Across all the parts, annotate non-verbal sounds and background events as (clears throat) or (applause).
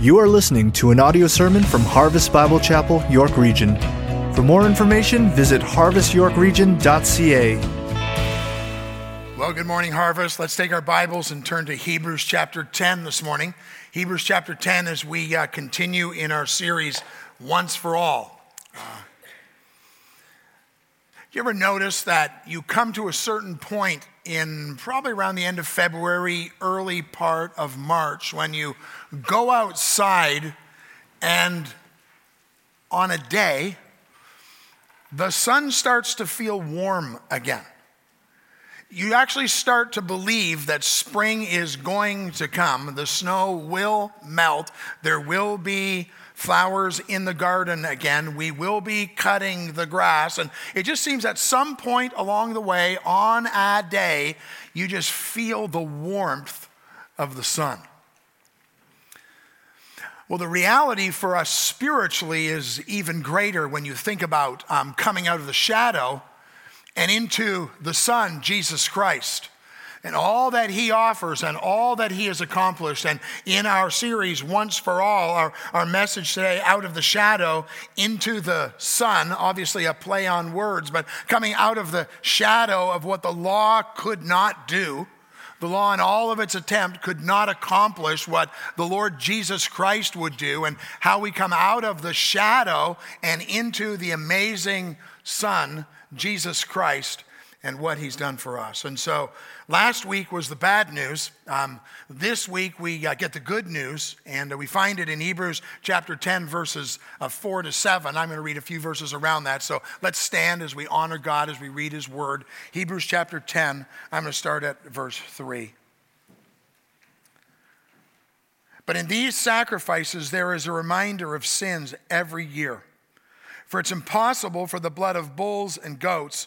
You are listening to an audio sermon from Harvest Bible Chapel, York Region. For more information, visit harvestyorkregion.ca. Well, good morning, Harvest. Let's take our Bibles and turn to Hebrews chapter 10 this morning. Hebrews chapter 10 as we uh, continue in our series, Once for All. Uh, you ever notice that you come to a certain point in probably around the end of February, early part of March, when you go outside and on a day, the sun starts to feel warm again. You actually start to believe that spring is going to come. The snow will melt. There will be flowers in the garden again. We will be cutting the grass. And it just seems at some point along the way, on a day, you just feel the warmth of the sun. Well, the reality for us spiritually is even greater when you think about um, coming out of the shadow and into the Son, Jesus Christ, and all that He offers and all that He has accomplished. And in our series, Once for All, our, our message today, Out of the Shadow into the Sun, obviously a play on words, but coming out of the shadow of what the law could not do the law, in all of its attempt, could not accomplish what the Lord Jesus Christ would do, and how we come out of the shadow and into the amazing Son, Jesus Christ, and what he's done for us. And so last week was the bad news. Um, this week we uh, get the good news, and uh, we find it in Hebrews chapter 10, verses uh, 4 to 7. I'm going to read a few verses around that. So let's stand as we honor God as we read his word. Hebrews chapter 10, I'm going to start at verse 3. But in these sacrifices, there is a reminder of sins every year. For it's impossible for the blood of bulls and goats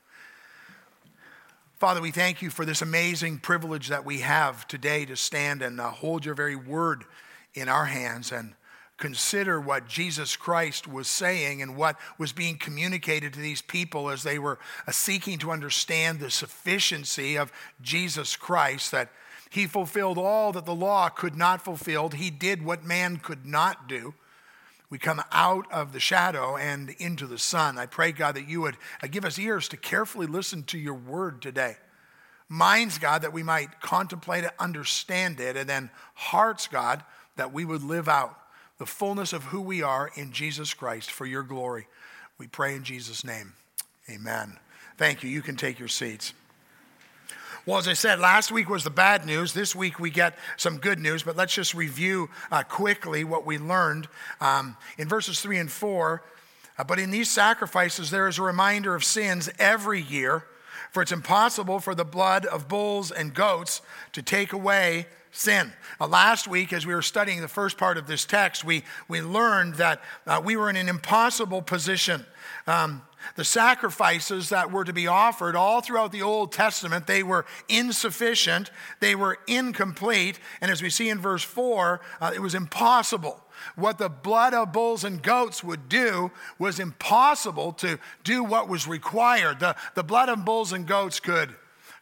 Father, we thank you for this amazing privilege that we have today to stand and uh, hold your very word in our hands and consider what Jesus Christ was saying and what was being communicated to these people as they were uh, seeking to understand the sufficiency of Jesus Christ, that he fulfilled all that the law could not fulfill. He did what man could not do. We come out of the shadow and into the sun. I pray, God, that you would uh, give us ears to carefully listen to your word today. Minds, God, that we might contemplate it, understand it, and then hearts, God, that we would live out the fullness of who we are in Jesus Christ for your glory. We pray in Jesus' name. Amen. Thank you. You can take your seats. Well, as I said, last week was the bad news. This week we get some good news, but let's just review uh, quickly what we learned um, in verses 3 and 4. Uh, but in these sacrifices, there is a reminder of sins every year, for it's impossible for the blood of bulls and goats to take away sin. Uh, last week, as we were studying the first part of this text, we, we learned that uh, we were in an impossible position. Um, the sacrifices that were to be offered all throughout the Old Testament, they were insufficient, they were incomplete, and as we see in verse 4, uh, it was impossible. What the blood of bulls and goats would do was impossible to do what was required. The, the blood of bulls and goats could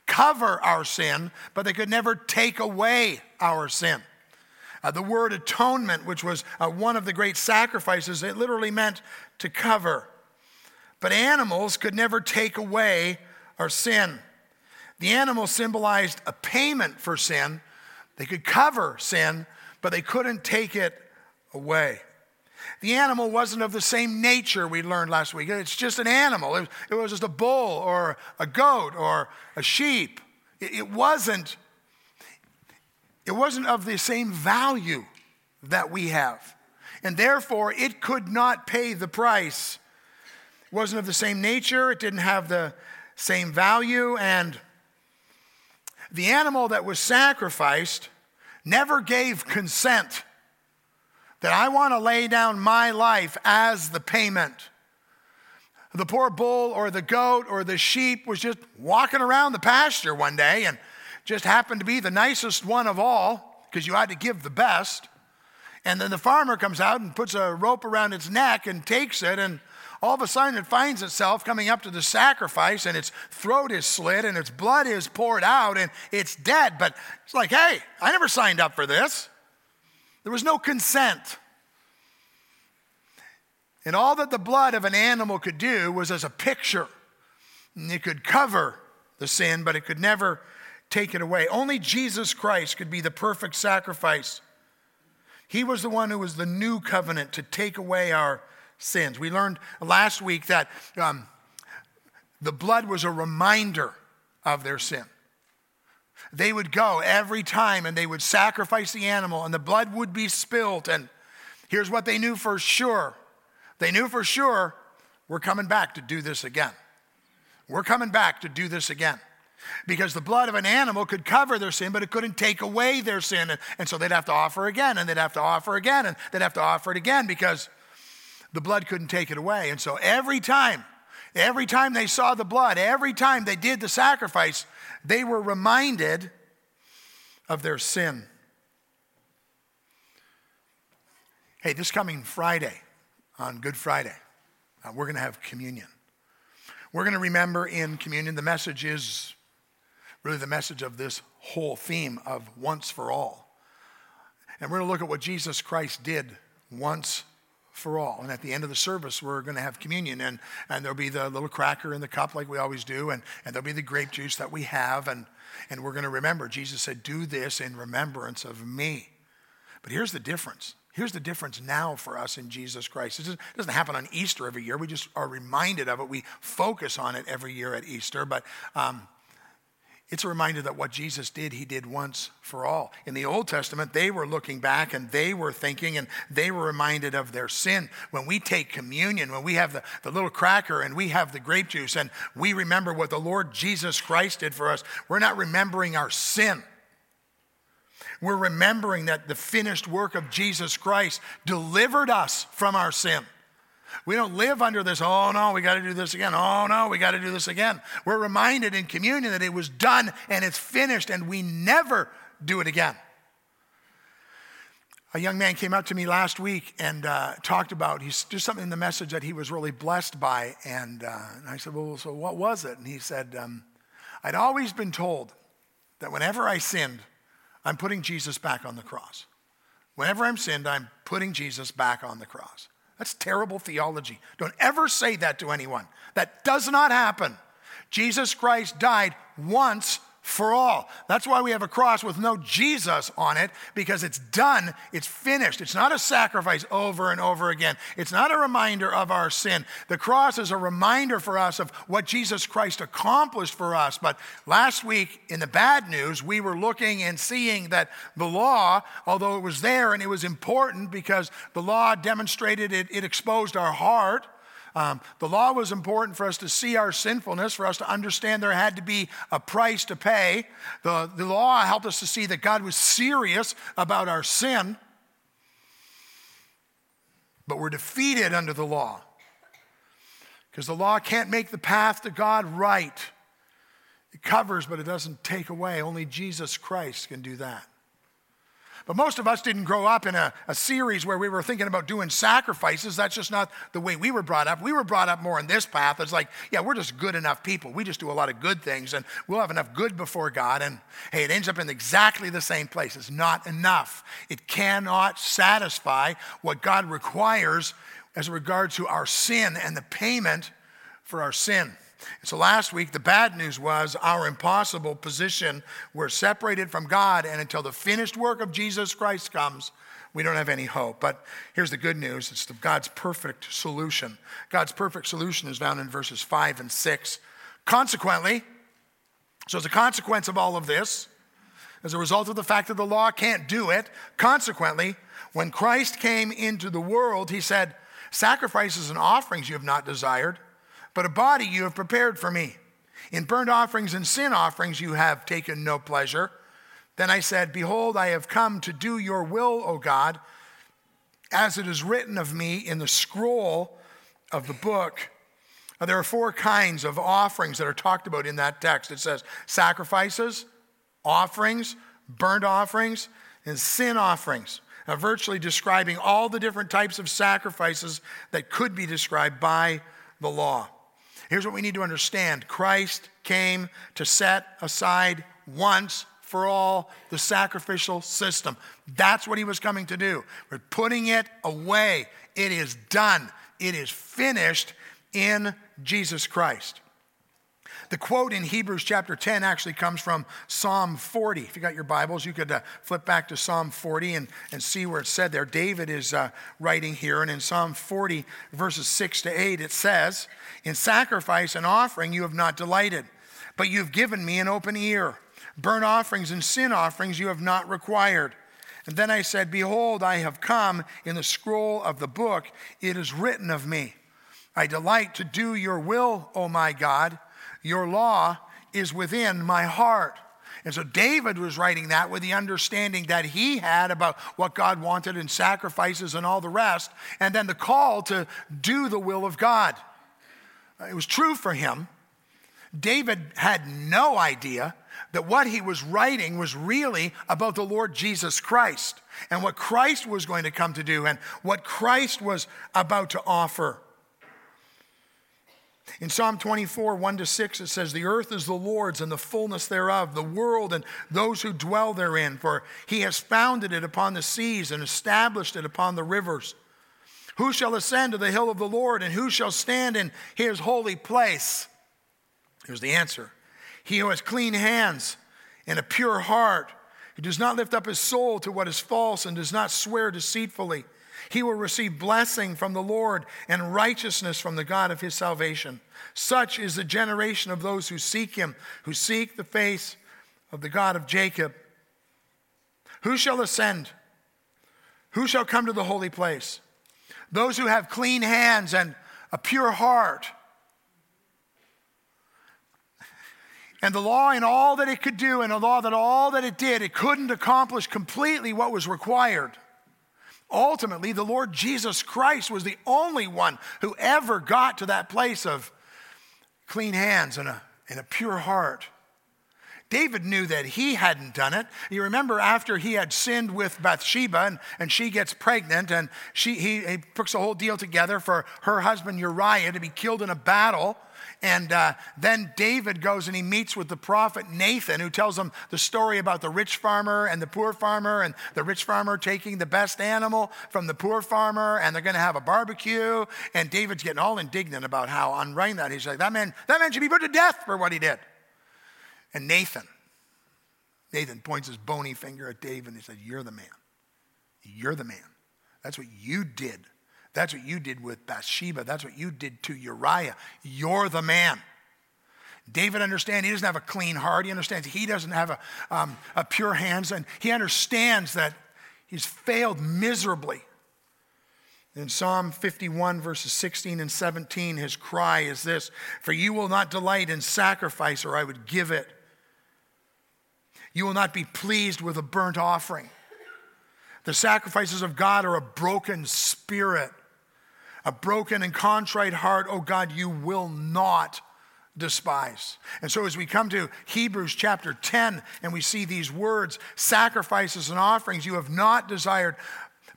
cover our sin, but they could never take away our sin. Uh, the word atonement, which was uh, one of the great sacrifices, it literally meant to cover. But animals could never take away our sin. The animal symbolized a payment for sin. They could cover sin, but they couldn't take it away. The animal wasn't of the same nature we learned last week. It's just an animal. It was just a bull or a goat or a sheep. It wasn't, it wasn't of the same value that we have. And therefore, it could not pay the price wasn't of the same nature, it didn't have the same value, and the animal that was sacrificed never gave consent that I want to lay down my life as the payment. The poor bull or the goat or the sheep was just walking around the pasture one day and just happened to be the nicest one of all because you had to give the best. And then the farmer comes out and puts a rope around its neck and takes it, and all of a sudden it finds itself coming up to the sacrifice, and its throat is slit, and its blood is poured out, and it's dead. But it's like, hey, I never signed up for this. There was no consent. And all that the blood of an animal could do was as a picture. And it could cover the sin, but it could never take it away. Only Jesus Christ could be the perfect sacrifice. He was the one who was the new covenant to take away our sins. We learned last week that um, the blood was a reminder of their sin. They would go every time and they would sacrifice the animal, and the blood would be spilled. And here's what they knew for sure they knew for sure we're coming back to do this again. We're coming back to do this again. Because the blood of an animal could cover their sin, but it couldn't take away their sin. And, and so they'd have to offer again, and they'd have to offer again, and they'd have to offer it again because the blood couldn't take it away. And so every time, every time they saw the blood, every time they did the sacrifice, they were reminded of their sin. Hey, this coming Friday, on Good Friday, uh, we're going to have communion. We're going to remember in communion, the message is really the message of this whole theme of once for all. And we're going to look at what Jesus Christ did once for all. And at the end of the service, we're going to have communion, and, and there'll be the little cracker in the cup like we always do, and, and there'll be the grape juice that we have, and, and we're going to remember. Jesus said, Do this in remembrance of me. But here's the difference. Here's the difference now for us in Jesus Christ. It doesn't happen on Easter every year. We just are reminded of it. We focus on it every year at Easter. But um, it's a reminder that what Jesus did, he did once for all. In the Old Testament, they were looking back and they were thinking and they were reminded of their sin. When we take communion, when we have the, the little cracker and we have the grape juice and we remember what the Lord Jesus Christ did for us, we're not remembering our sin. We're remembering that the finished work of Jesus Christ delivered us from our sin. We don't live under this, oh no, we got to do this again. Oh no, we got to do this again. We're reminded in communion that it was done and it's finished and we never do it again. A young man came up to me last week and uh, talked about, he's just something in the message that he was really blessed by. And, uh, and I said, Well, so what was it? And he said, um, I'd always been told that whenever I sinned, I'm putting Jesus back on the cross. Whenever I'm sinned, I'm putting Jesus back on the cross. That's terrible theology. Don't ever say that to anyone. That does not happen. Jesus Christ died once for all. That's why we have a cross with no Jesus on it, because it's done, it's finished. It's not a sacrifice over and over again. It's not a reminder of our sin. The cross is a reminder for us of what Jesus Christ accomplished for us. But last week, in the bad news, we were looking and seeing that the law, although it was there and it was important because the law demonstrated it, it exposed our heart um, the law was important for us to see our sinfulness, for us to understand there had to be a price to pay. The, the law helped us to see that God was serious about our sin. But we're defeated under the law because the law can't make the path to God right. It covers, but it doesn't take away. Only Jesus Christ can do that. But most of us didn't grow up in a, a, series where we were thinking about doing sacrifices. That's just not the way we were brought up. We were brought up more in this path. It's like, yeah, we're just good enough people. We just do a lot of good things and we'll have enough good before God. And hey, it ends up in exactly the same place. It's not enough. It cannot satisfy what God requires as regards to our sin and the payment for our sin. So last week, the bad news was our impossible position. We're separated from God, and until the finished work of Jesus Christ comes, we don't have any hope. But here's the good news it's God's perfect solution. God's perfect solution is found in verses 5 and 6. Consequently, so as a consequence of all of this, as a result of the fact that the law can't do it, consequently, when Christ came into the world, he said, Sacrifices and offerings you have not desired but a body you have prepared for me. In burnt offerings and sin offerings you have taken no pleasure. Then I said, Behold, I have come to do your will, O God, as it is written of me in the scroll of the book Now, there are four kinds of offerings that are talked about in that text. It says sacrifices, offerings, burnt offerings, and sin offerings, now, virtually describing all the different types of sacrifices that could be described by the law. Here's what we need to understand Christ came to set aside once for all the sacrificial system. That's what he was coming to do. We're putting it away. It is done, it is finished in Jesus Christ. The quote in Hebrews chapter 10 actually comes from Psalm 40. If you got your Bibles, you could uh, flip back to Psalm 40 and, and see where it's said there. David is uh, writing here, and in Psalm 40, verses 6 to 8, it says, In sacrifice and offering you have not delighted, but you've given me an open ear. Burnt offerings and sin offerings you have not required. And then I said, Behold, I have come in the scroll of the book, it is written of me. I delight to do your will, O my God. Your law is within my heart. And so David was writing that with the understanding that he had about what God wanted and sacrifices and all the rest, and then the call to do the will of God. It was true for him. David had no idea that what he was writing was really about the Lord Jesus Christ and what Christ was going to come to do and what Christ was about to offer. In Psalm 24, 1 to 6, it says, The earth is the Lord's and the fullness thereof, the world and those who dwell therein, for he has founded it upon the seas and established it upon the rivers. Who shall ascend to the hill of the Lord, and who shall stand in his holy place? Here's the answer He who has clean hands and a pure heart, who does not lift up his soul to what is false and does not swear deceitfully. He will receive blessing from the Lord and righteousness from the God of his salvation. Such is the generation of those who seek him, who seek the face of the God of Jacob. Who shall ascend? Who shall come to the holy place? Those who have clean hands and a pure heart. And the law and all that it could do, and the law that all that it did, it couldn't accomplish completely what was required. Ultimately, the Lord Jesus Christ was the only one who ever got to that place of clean hands and a, and a pure heart. David knew that he hadn't done it. You remember after he had sinned with Bathsheba and, and she gets pregnant and she, he, he puts a whole deal together for her husband Uriah to be killed in a battle. And uh, then David goes and he meets with the prophet Nathan, who tells him the story about the rich farmer and the poor farmer, and the rich farmer taking the best animal from the poor farmer, and they're going to have a barbecue. And David's getting all indignant about how unright that. He's like, that man, that man should be put to death for what he did. And Nathan, Nathan points his bony finger at David and he said, You're the man. You're the man. That's what you did that's what you did with Bathsheba. That's what you did to Uriah. You're the man. David understands he doesn't have a clean heart. He understands he doesn't have a, um, a pure hands, and he understands that he's failed miserably. In Psalm 51, verses 16 and 17, his cry is this For you will not delight in sacrifice, or I would give it. You will not be pleased with a burnt offering. The sacrifices of God are a broken spirit a broken and contrite heart, oh God, you will not despise. And so, as we come to Hebrews chapter 10 and we see these words sacrifices and offerings you have not desired,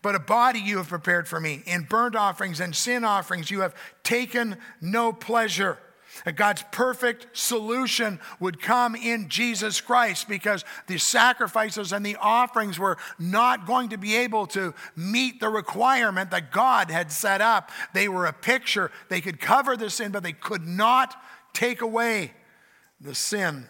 but a body you have prepared for me. In burnt offerings and sin offerings you have taken no pleasure that God's perfect solution would come in Jesus Christ because the sacrifices and the offerings were not going to be able to meet the requirement that God had set up. They were a picture. They could cover the sin, but they could not take away the sin.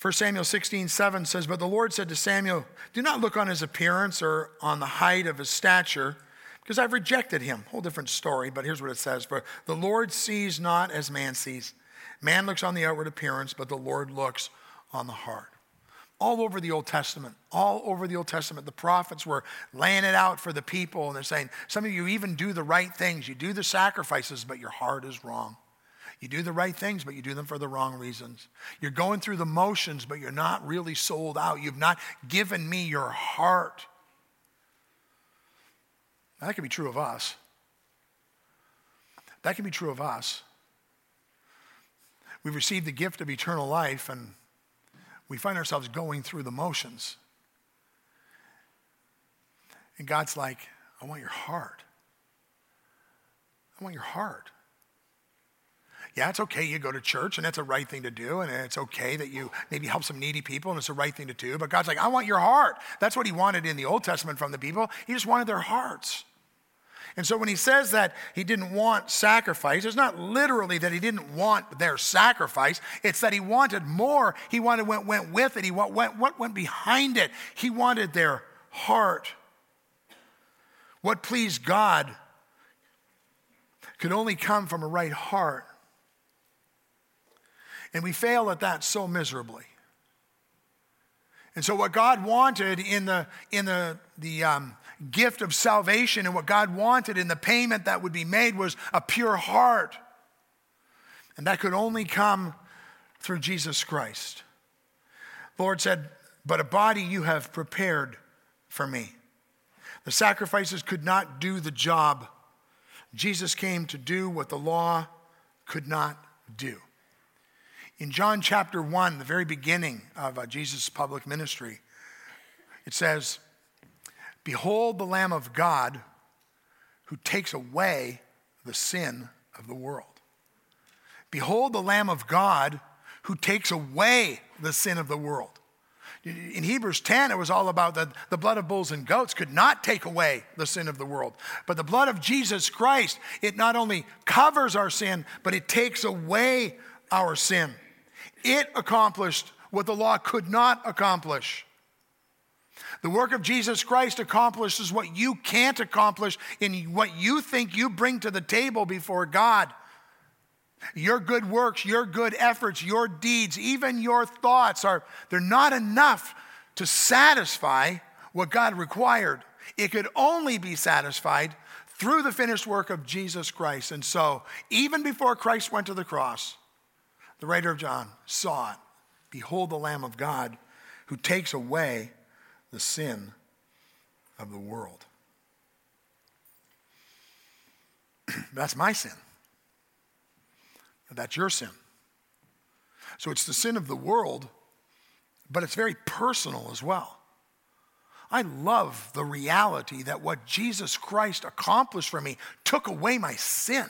1 Samuel 16, 7 says, But the Lord said to Samuel, Do not look on his appearance or on the height of his stature because I've rejected him. Whole different story, but here's what it says For the Lord sees not as man sees. Man looks on the outward appearance, but the Lord looks on the heart. All over the Old Testament, all over the Old Testament, the prophets were laying it out for the people, and they're saying, Some of you even do the right things. You do the sacrifices, but your heart is wrong. You do the right things, but you do them for the wrong reasons. You're going through the motions, but you're not really sold out. You've not given me your heart. That could be true of us. That can be true of us. We've received the gift of eternal life and we find ourselves going through the motions. And God's like, I want your heart. I want your heart. Yeah, it's okay you go to church and that's a right thing to do, and it's okay that you maybe help some needy people and it's a right thing to do. But God's like, I want your heart. That's what He wanted in the Old Testament from the people. He just wanted their hearts. And so when he says that he didn't want sacrifice, it's not literally that he didn't want their sacrifice. It's that he wanted more. He wanted what went with it. He went, what went behind it. He wanted their heart. What pleased God could only come from a right heart. And we fail at that so miserably. And so, what God wanted in the, in the, the um, gift of salvation and what God wanted in the payment that would be made was a pure heart. And that could only come through Jesus Christ. The Lord said, But a body you have prepared for me. The sacrifices could not do the job. Jesus came to do what the law could not do. In John chapter 1, the very beginning of uh, Jesus' public ministry, it says, Behold the Lamb of God who takes away the sin of the world. Behold the Lamb of God who takes away the sin of the world. In Hebrews 10, it was all about that the blood of bulls and goats could not take away the sin of the world. But the blood of Jesus Christ, it not only covers our sin, but it takes away our sin. It accomplished what the law could not accomplish. The work of Jesus Christ accomplishes what you can't accomplish in what you think you bring to the table before God. Your good works, your good efforts, your deeds, even your thoughts are they're not enough to satisfy what God required. It could only be satisfied through the finished work of Jesus Christ. And so, even before Christ went to the cross, the writer of John saw it. Behold the Lamb of God who takes away the sin of the world. (clears throat) That's my sin. That's your sin. So it's the sin of the world, but it's very personal as well. I love the reality that what Jesus Christ accomplished for me took away my sin.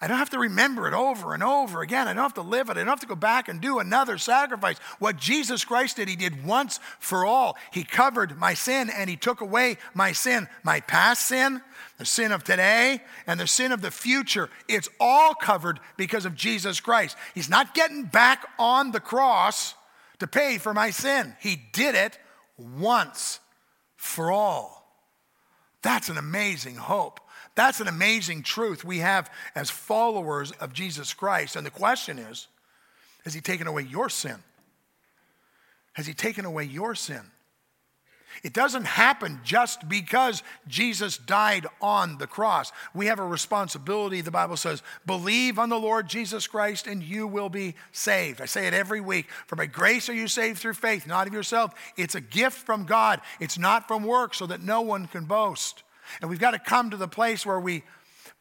I don't have to remember it over and over again. I don't have to live it. I don't have to go back and do another sacrifice. What Jesus Christ did, He did once for all. He covered my sin and He took away my sin, my past sin, the sin of today, and the sin of the future. It's all covered because of Jesus Christ. He's not getting back on the cross to pay for my sin, He did it once for all. That's an amazing hope. That's an amazing truth we have as followers of Jesus Christ. And the question is Has He taken away your sin? Has He taken away your sin? It doesn't happen just because Jesus died on the cross. We have a responsibility, the Bible says, believe on the Lord Jesus Christ and you will be saved. I say it every week. For by grace are you saved through faith, not of yourself. It's a gift from God, it's not from work, so that no one can boast. And we've got to come to the place where we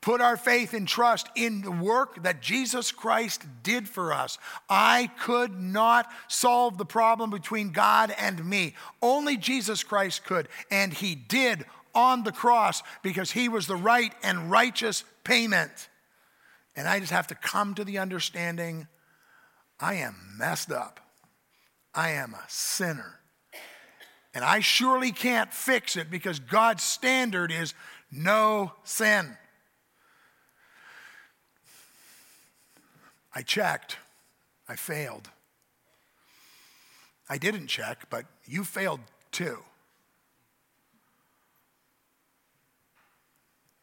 put our faith and trust in the work that Jesus Christ did for us. I could not solve the problem between God and me. Only Jesus Christ could. And He did on the cross because He was the right and righteous payment. And I just have to come to the understanding I am messed up. I am a sinner. And I surely can't fix it because God's standard is no sin. I checked, I failed. I didn't check, but you failed too.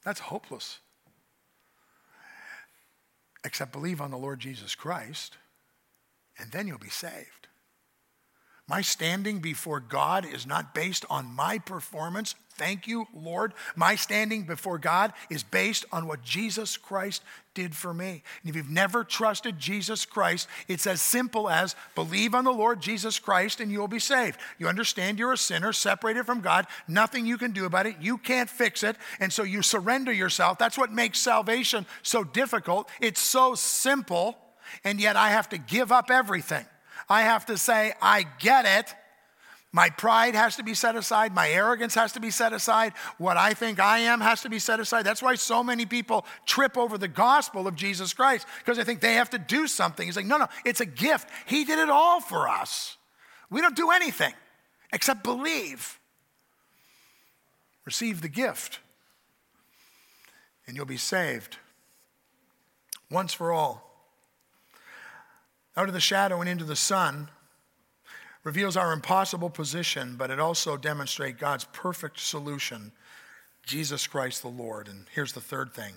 That's hopeless. Except believe on the Lord Jesus Christ, and then you'll be saved. My standing before God is not based on my performance. Thank you, Lord. My standing before God is based on what Jesus Christ did for me. And if you've never trusted Jesus Christ, it's as simple as believe on the Lord Jesus Christ and you'll be saved. You understand you're a sinner, separated from God, nothing you can do about it. You can't fix it. And so you surrender yourself. That's what makes salvation so difficult. It's so simple, and yet I have to give up everything. I have to say, I get it. My pride has to be set aside. My arrogance has to be set aside. What I think I am has to be set aside. That's why so many people trip over the gospel of Jesus Christ because they think they have to do something. He's like, no, no, it's a gift. He did it all for us. We don't do anything except believe. Receive the gift, and you'll be saved once for all out of the shadow and into the sun reveals our impossible position, but it also demonstrates God's perfect solution, Jesus Christ the Lord. And here's the third thing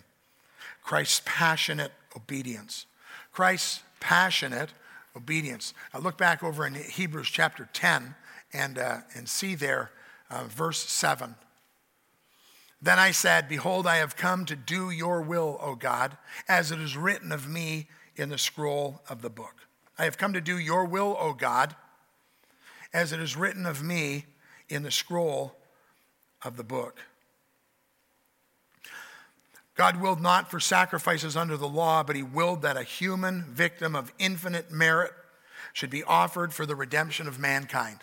Christ's passionate obedience. Christ's passionate obedience. I look back over in Hebrews chapter 10 and, uh, and see there, uh, verse 7. Then I said, Behold, I have come to do your will, O God, as it is written of me in the scroll of the book. I have come to do your will, O God, as it is written of me in the scroll of the book. God willed not for sacrifices under the law, but he willed that a human victim of infinite merit should be offered for the redemption of mankind.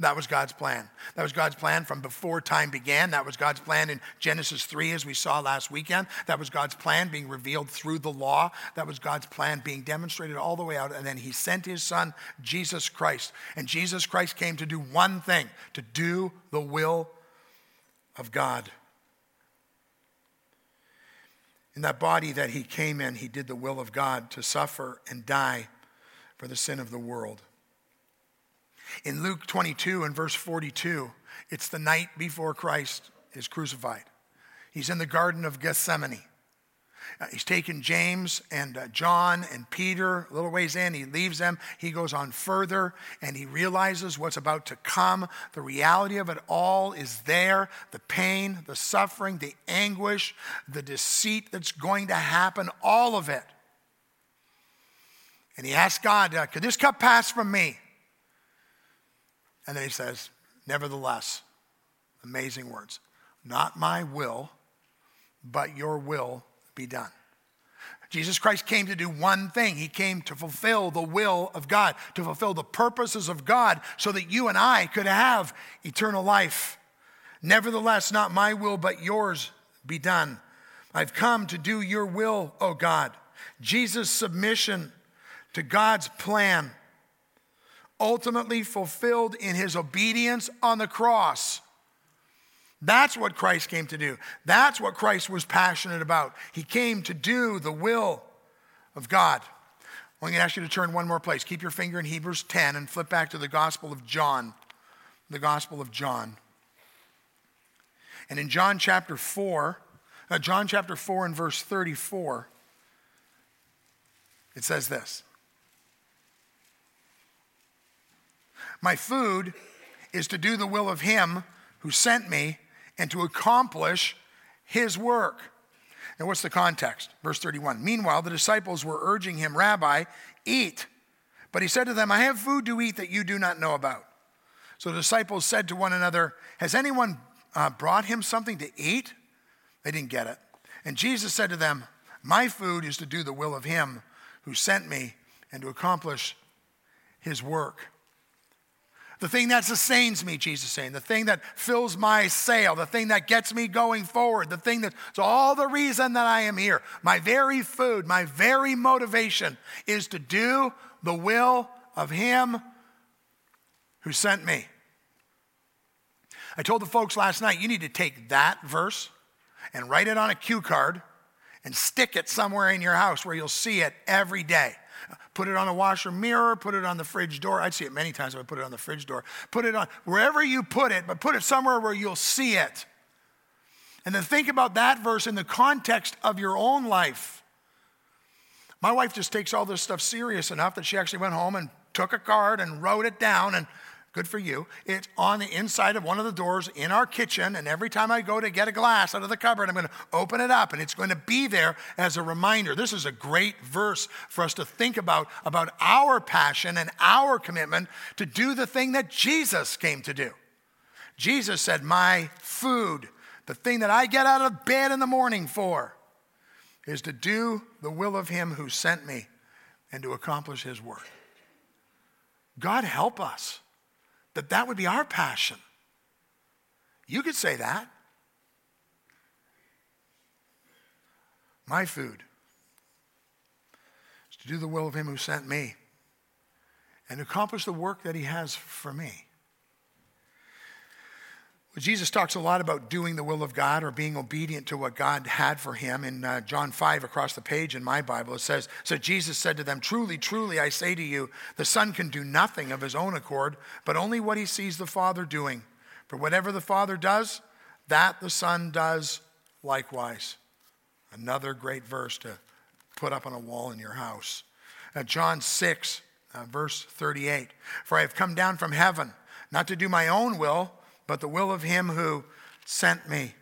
That was God's plan. That was God's plan from before time began. That was God's plan in Genesis 3, as we saw last weekend. That was God's plan being revealed through the law. That was God's plan being demonstrated all the way out. And then He sent His Son, Jesus Christ. And Jesus Christ came to do one thing to do the will of God. In that body that He came in, He did the will of God to suffer and die for the sin of the world. In Luke 22 and verse 42, it's the night before Christ is crucified. He's in the Garden of Gethsemane. Uh, he's taken James and uh, John and Peter a little ways in. He leaves them. He goes on further and he realizes what's about to come. The reality of it all is there the pain, the suffering, the anguish, the deceit that's going to happen, all of it. And he asks God, uh, Could this cup pass from me? And then he says, Nevertheless, amazing words, not my will, but your will be done. Jesus Christ came to do one thing. He came to fulfill the will of God, to fulfill the purposes of God, so that you and I could have eternal life. Nevertheless, not my will, but yours be done. I've come to do your will, O God. Jesus' submission to God's plan ultimately fulfilled in his obedience on the cross. That's what Christ came to do. That's what Christ was passionate about. He came to do the will of God. I'm going to ask you to turn one more place. Keep your finger in Hebrews 10 and flip back to the Gospel of John. The Gospel of John. And in John chapter 4, uh, John chapter 4 and verse 34, it says this My food is to do the will of him who sent me and to accomplish his work. And what's the context? Verse 31. Meanwhile, the disciples were urging him, Rabbi, eat. But he said to them, I have food to eat that you do not know about. So the disciples said to one another, Has anyone uh, brought him something to eat? They didn't get it. And Jesus said to them, My food is to do the will of him who sent me and to accomplish his work. The thing that sustains me, Jesus saying, the thing that fills my sail, the thing that gets me going forward, the thing that's all the reason that I am here. My very food, my very motivation is to do the will of Him who sent me. I told the folks last night, you need to take that verse and write it on a cue card and stick it somewhere in your house where you'll see it every day. Put it on a washer mirror, put it on the fridge door. I'd see it many times if I put it on the fridge door. Put it on wherever you put it, but put it somewhere where you'll see it. And then think about that verse in the context of your own life. My wife just takes all this stuff serious enough that she actually went home and took a card and wrote it down and Good for you. It's on the inside of one of the doors in our kitchen. And every time I go to get a glass out of the cupboard, I'm going to open it up and it's going to be there as a reminder. This is a great verse for us to think about, about our passion and our commitment to do the thing that Jesus came to do. Jesus said, My food, the thing that I get out of bed in the morning for, is to do the will of Him who sent me and to accomplish His work. God help us that that would be our passion. You could say that. My food is to do the will of Him who sent me and accomplish the work that He has for me. Jesus talks a lot about doing the will of God or being obedient to what God had for him. In uh, John 5, across the page in my Bible, it says, So Jesus said to them, Truly, truly, I say to you, the Son can do nothing of his own accord, but only what he sees the Father doing. For whatever the Father does, that the Son does likewise. Another great verse to put up on a wall in your house. Uh, John 6, uh, verse 38 For I have come down from heaven, not to do my own will but the will of him who sent me.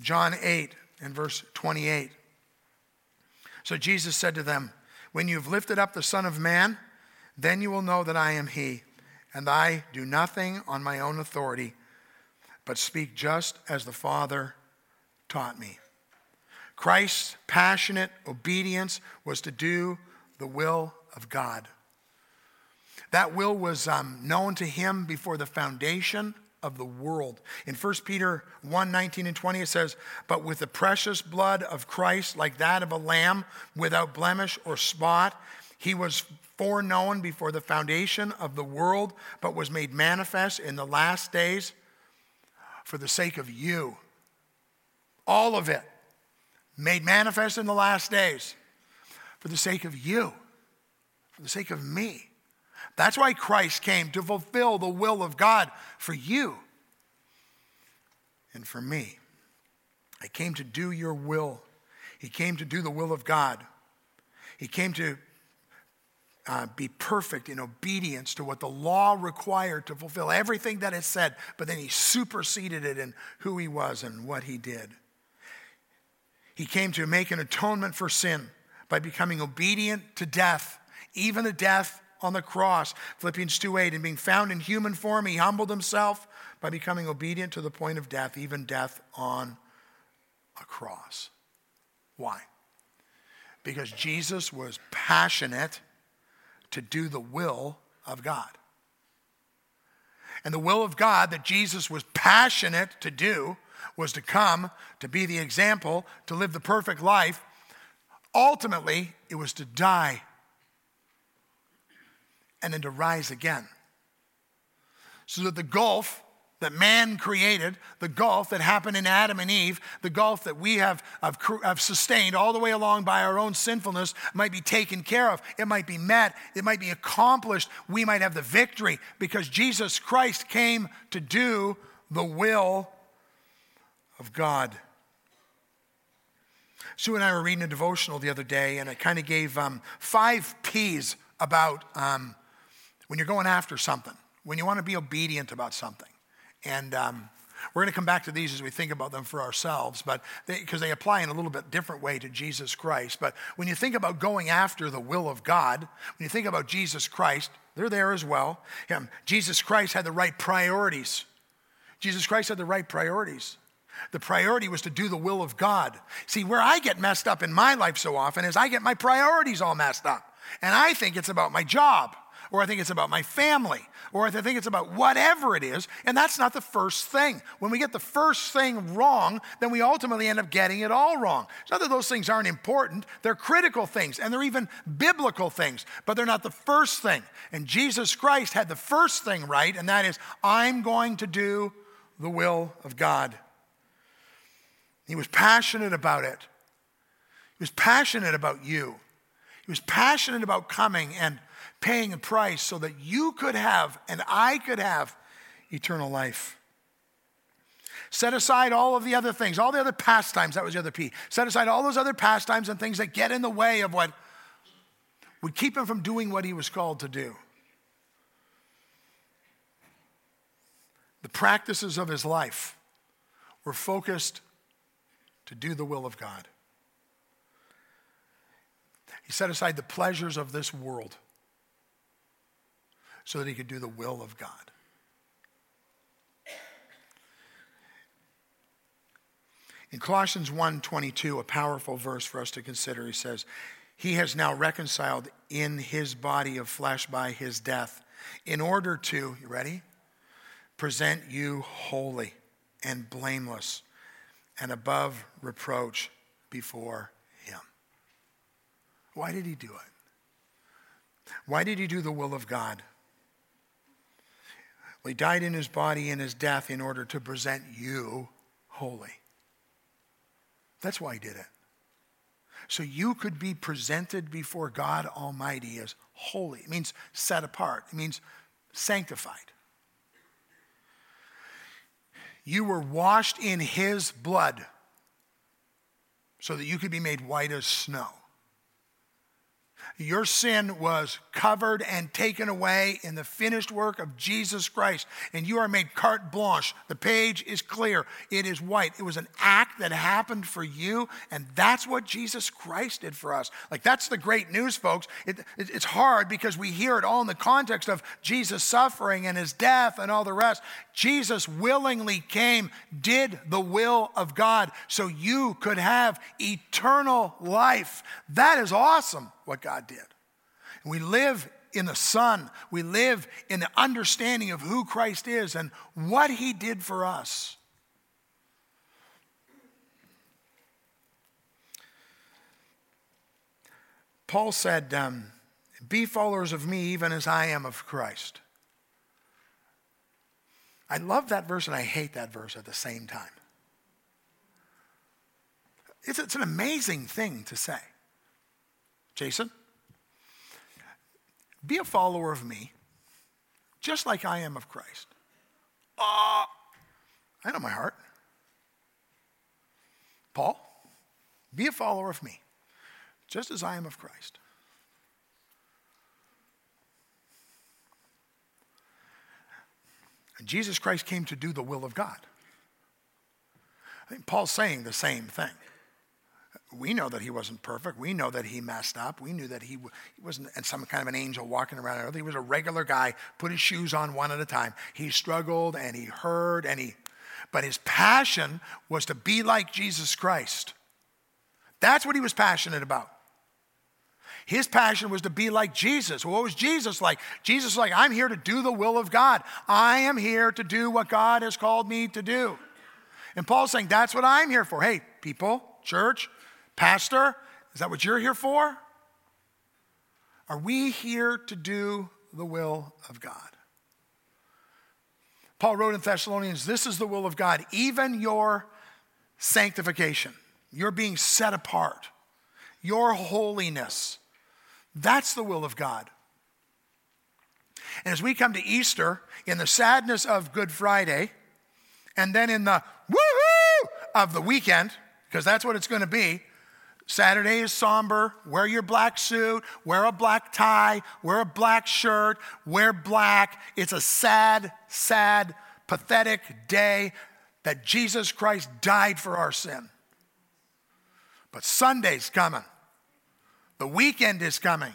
John 8 and verse 28. So Jesus said to them, When you've lifted up the Son of Man, then you will know that I am he, and I do nothing on my own authority, but speak just as the Father taught me. Christ's passionate obedience was to do the will of God. That will was um, known to him before the foundation of the world. In 1 Peter 1 19 and 20, it says, But with the precious blood of Christ, like that of a lamb without blemish or spot, he was foreknown before the foundation of the world, but was made manifest in the last days for the sake of you. All of it made manifest in the last days for the sake of you, for the sake of me. That's why Christ came to fulfill the will of God for you and for me. I came to do your will. He came to do the will of God. He came to uh, be perfect in obedience to what the law required to fulfill everything that it said, but then he superseded it in who he was and what he did. He came to make an atonement for sin by becoming obedient to death, even a death on the cross. Philippians 2 8, and being found in human form, he humbled himself by becoming obedient to the point of death, even death on a cross. Why? Because Jesus was passionate to do the will of God. And the will of God that Jesus was passionate to do was to come, to be the example, to live the perfect life. Ultimately, it was to die and then to rise again. So that the gulf that man created, the gulf that happened in Adam and Eve, the gulf that we have, have, have, sustained all the way along by our own sinfulness, might be taken care of. It might be met. It might be accomplished. We might have the victory because Jesus Christ came to do the will of God. Sue and I were reading a devotional the other day, and it kind of gave um, five P's about. Um, when you're going after something, when you want to be obedient about something. And um, we're going to come back to these as we think about them for ourselves, but because they, they, apply in a little bit different way to Jesus Christ. But when you think about going after the will of God, when you think about Jesus Christ, they're there as well. Him, Jesus Christ had the right priorities. Jesus Christ had the right priorities. The priority was to do the will of God. See, where I get messed up in my life so often is I get my priorities all messed up. And I think it's about my job or I think it's about my family, or I think it's about whatever it is. And that's not the first thing. When we get the first thing wrong, then we ultimately end up getting it all wrong. It's not that those things aren't important, they're critical things, and they're even biblical things, but they're not the first thing. And Jesus Christ had the first thing right, and that is, I'm going to do the will of God. He was passionate about it. He was passionate about you. He was passionate about coming and paying a price so that you could have and I could have eternal life. Set aside all of the other things, all the other pastimes, that was the other P. Set aside all those other pastimes and things that get in the way of what would keep him from doing what he was called to do. the practices of his life were focused to do the will of God. He set aside the pleasures of this world so that he could do the will of God. In Colossians 1:22, a powerful verse for us to consider, he says, "He has now reconciled in his body of flesh by his death in order to, you ready? Present you holy and blameless and above reproach before him." Why did he do it? Why did he do the will of God? Well, he died in his body in his death in order to present you holy. That's why he did it. So you could be presented before God Almighty as holy. It means set apart, it means sanctified. You were washed in his blood so that you could be made white as snow. Your sin was covered and taken away in the finished work of Jesus Christ, and you are made carte blanche. The page is clear, it is white. It was an act that happened for you, and that's what Jesus Christ did for us. Like, that's the great news, folks. It, it, it's hard because we hear it all in the context of Jesus' suffering and his death and all the rest. Jesus willingly came, did the will of God, so you could have eternal life. That is awesome what God did. And we live in the Son, we live in the understanding of who Christ is and what He did for us. Paul said, um, Be followers of me even as I am of Christ. I love that verse and I hate that verse at the same time. It's, it's an amazing thing to say. Jason, be a follower of me, just like I am of Christ. Ah, uh, I know my heart. Paul, be a follower of me, just as I am of Christ. And Jesus Christ came to do the will of God. I think Paul's saying the same thing we know that he wasn't perfect. We know that he messed up. We knew that he, he wasn't some kind of an angel walking around. He was a regular guy, put his shoes on one at a time. He struggled and he hurt and he, but his passion was to be like Jesus Christ. That's what he was passionate about. His passion was to be like Jesus. What was Jesus like? Jesus was like, I'm here to do the will of God. I am here to do what God has called me to do. And Paul's saying, that's what I'm here for. Hey, people, church, Pastor, is that what you're here for? Are we here to do the will of God? Paul wrote in Thessalonians, This is the will of God, even your sanctification, your being set apart, your holiness. That's the will of God. And as we come to Easter, in the sadness of Good Friday, and then in the woohoo of the weekend, because that's what it's going to be, Saturday is somber. Wear your black suit, wear a black tie, wear a black shirt, wear black. It's a sad, sad, pathetic day that Jesus Christ died for our sin. But Sunday's coming, the weekend is coming.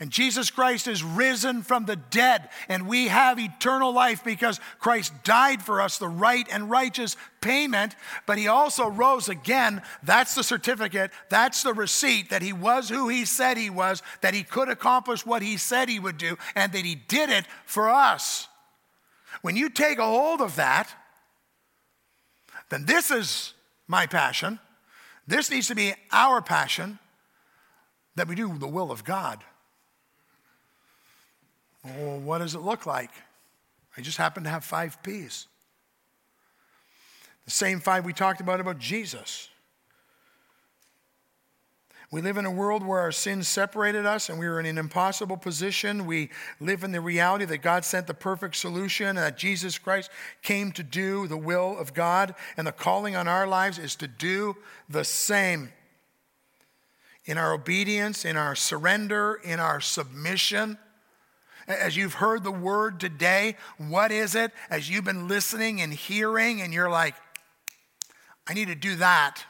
And Jesus Christ is risen from the dead, and we have eternal life because Christ died for us, the right and righteous payment, but he also rose again. That's the certificate, that's the receipt that he was who he said he was, that he could accomplish what he said he would do, and that he did it for us. When you take a hold of that, then this is my passion. This needs to be our passion that we do the will of God. Well, what does it look like? I just happen to have five P's. The same five we talked about about Jesus. We live in a world where our sins separated us and we were in an impossible position. We live in the reality that God sent the perfect solution and that Jesus Christ came to do the will of God. And the calling on our lives is to do the same. In our obedience, in our surrender, in our submission, As you've heard the word today, what is it? As you've been listening and hearing, and you're like, I need to do that.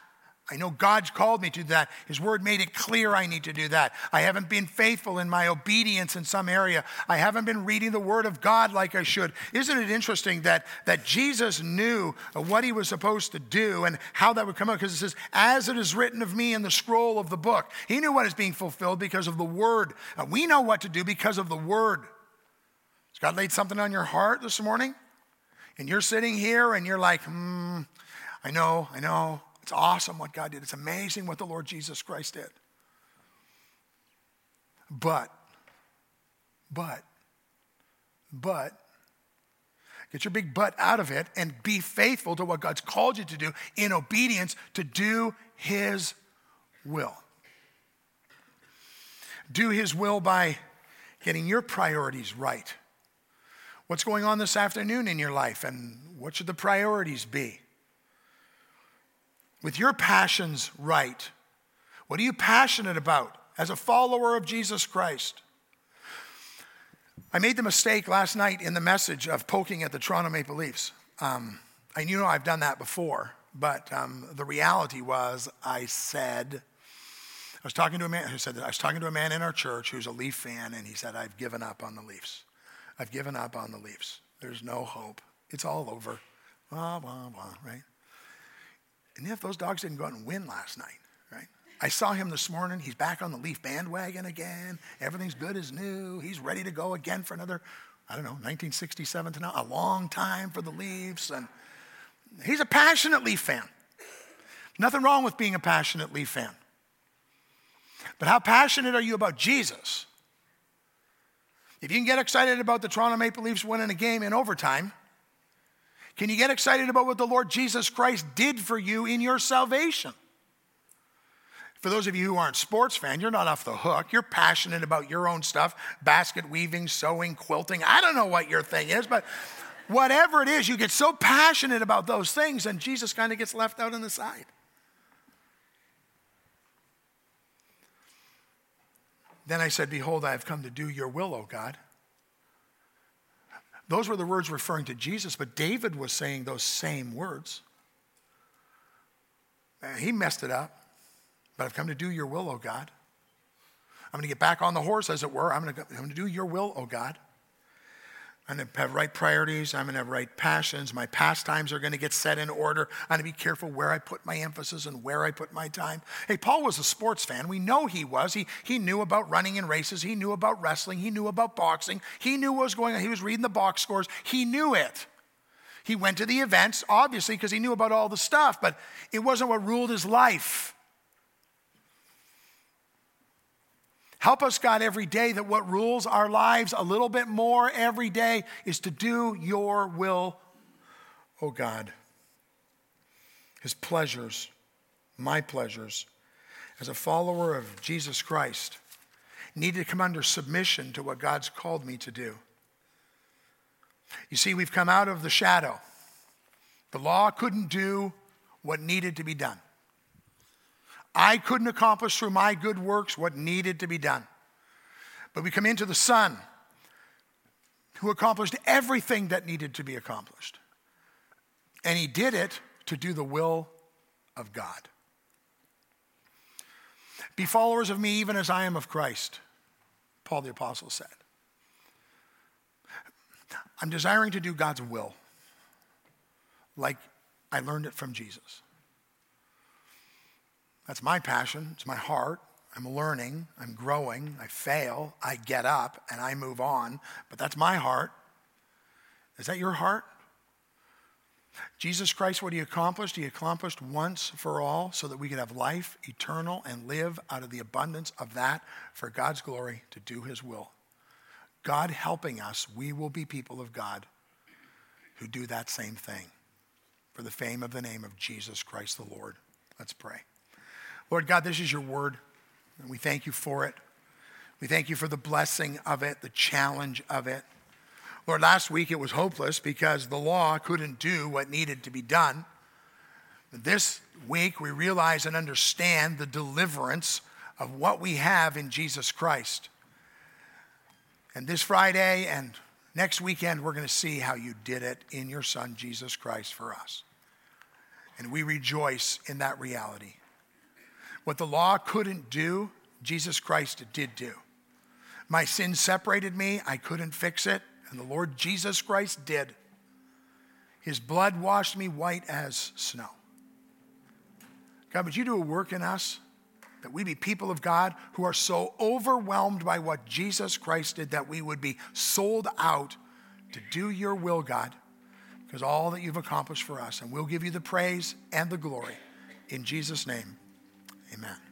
I know God's called me to do that. His word made it clear I need to do that. I haven't been faithful in my obedience in some area. I haven't been reading the word of God like I should. Isn't it interesting that, that Jesus knew what he was supposed to do and how that would come out? Because it says, as it is written of me in the scroll of the book. He knew what is being fulfilled because of the word. Uh, we know what to do because of the word. Has God laid something on your heart this morning? And you're sitting here and you're like, hmm, I know, I know. It's awesome what God did. It's amazing what the Lord Jesus Christ did. But, but, but, get your big butt out of it and be faithful to what God's called you to do in obedience to do His will. Do His will by getting your priorities right. What's going on this afternoon in your life, and what should the priorities be? With your passions right. What are you passionate about as a follower of Jesus Christ? I made the mistake last night in the message of poking at the Toronto Maple Leafs. Um, I knew I've done that before, but um, the reality was I said, I was talking to a man who said that I was talking to a man in our church who's a Leaf fan, and he said, I've given up on the Leafs. I've given up on the Leafs. There's no hope. It's all over. Blah, blah, blah, right? And if those dogs didn't go out and win last night, right? I saw him this morning. He's back on the Leaf bandwagon again. Everything's good as new. He's ready to go again for another, I don't know, 1967 to now, a long time for the Leafs. And he's a passionate Leaf fan. Nothing wrong with being a passionate Leaf fan. But how passionate are you about Jesus? If you can get excited about the Toronto Maple Leafs winning a game in overtime, can you get excited about what the Lord Jesus Christ did for you in your salvation? For those of you who aren't sports fans, you're not off the hook. You're passionate about your own stuff basket weaving, sewing, quilting. I don't know what your thing is, but whatever it is, you get so passionate about those things, and Jesus kind of gets left out on the side. Then I said, Behold, I have come to do your will, O God. Those were the words referring to Jesus, but David was saying those same words. he messed it up, but I've come to do your will, O God. I'm going to get back on the horse, as it were. I'm going to, I'm going to do your will, O God. I'm going to have right priorities. I'm going to have right passions. My pastimes are going to get set in order. I'm going to be careful where I put my emphasis and where I put my time. Hey, Paul was a sports fan. We know he was. He, he knew about running in races. He knew about wrestling. He knew about boxing. He knew what was going on. He was reading the box scores. He knew it. He went to the events, obviously, because he knew about all the stuff, but it wasn't what ruled his life. Help us, God, every day that what rules our lives a little bit more every day is to do your will, oh God. His pleasures, my pleasures, as a follower of Jesus Christ, need to come under submission to what God's called me to do. You see, we've come out of the shadow. The law couldn't do what needed to be done. I couldn't accomplish through my good works what needed to be done. But we come into the Son who accomplished everything that needed to be accomplished. And he did it to do the will of God. Be followers of me even as I am of Christ, Paul the Apostle said. I'm desiring to do God's will like I learned it from Jesus. That's my passion, it's my heart. I'm learning, I'm growing, I fail, I get up, and I move on. But that's my heart. Is that your heart? Jesus Christ, what he accomplished, he accomplished once for all so that we could have life eternal and live out of the abundance of that for God's glory to do his will. God helping us, we will be people of God who do that same thing for the fame of the name of Jesus Christ the Lord. Let's pray. Lord God, this is your word, and we thank you for it. We thank you for the blessing of it, the challenge of it. Lord, last week it was hopeless because the law couldn't do what needed to be done. This week we realize and understand the deliverance of what we have in Jesus Christ. And this Friday and next weekend, we're going to see how you did it in your Son, Jesus Christ, for us. And we rejoice in that reality. What the law couldn't do, Jesus Christ did do. My sin separated me, I couldn't fix it, and the Lord Jesus Christ did. His blood washed me white as snow. God, would you do a work in us that we be people of God who are so overwhelmed by what Jesus Christ did that we would be sold out to do your will, God, because all that you've accomplished for us. And we'll give you the praise and the glory. In Jesus' name, amen.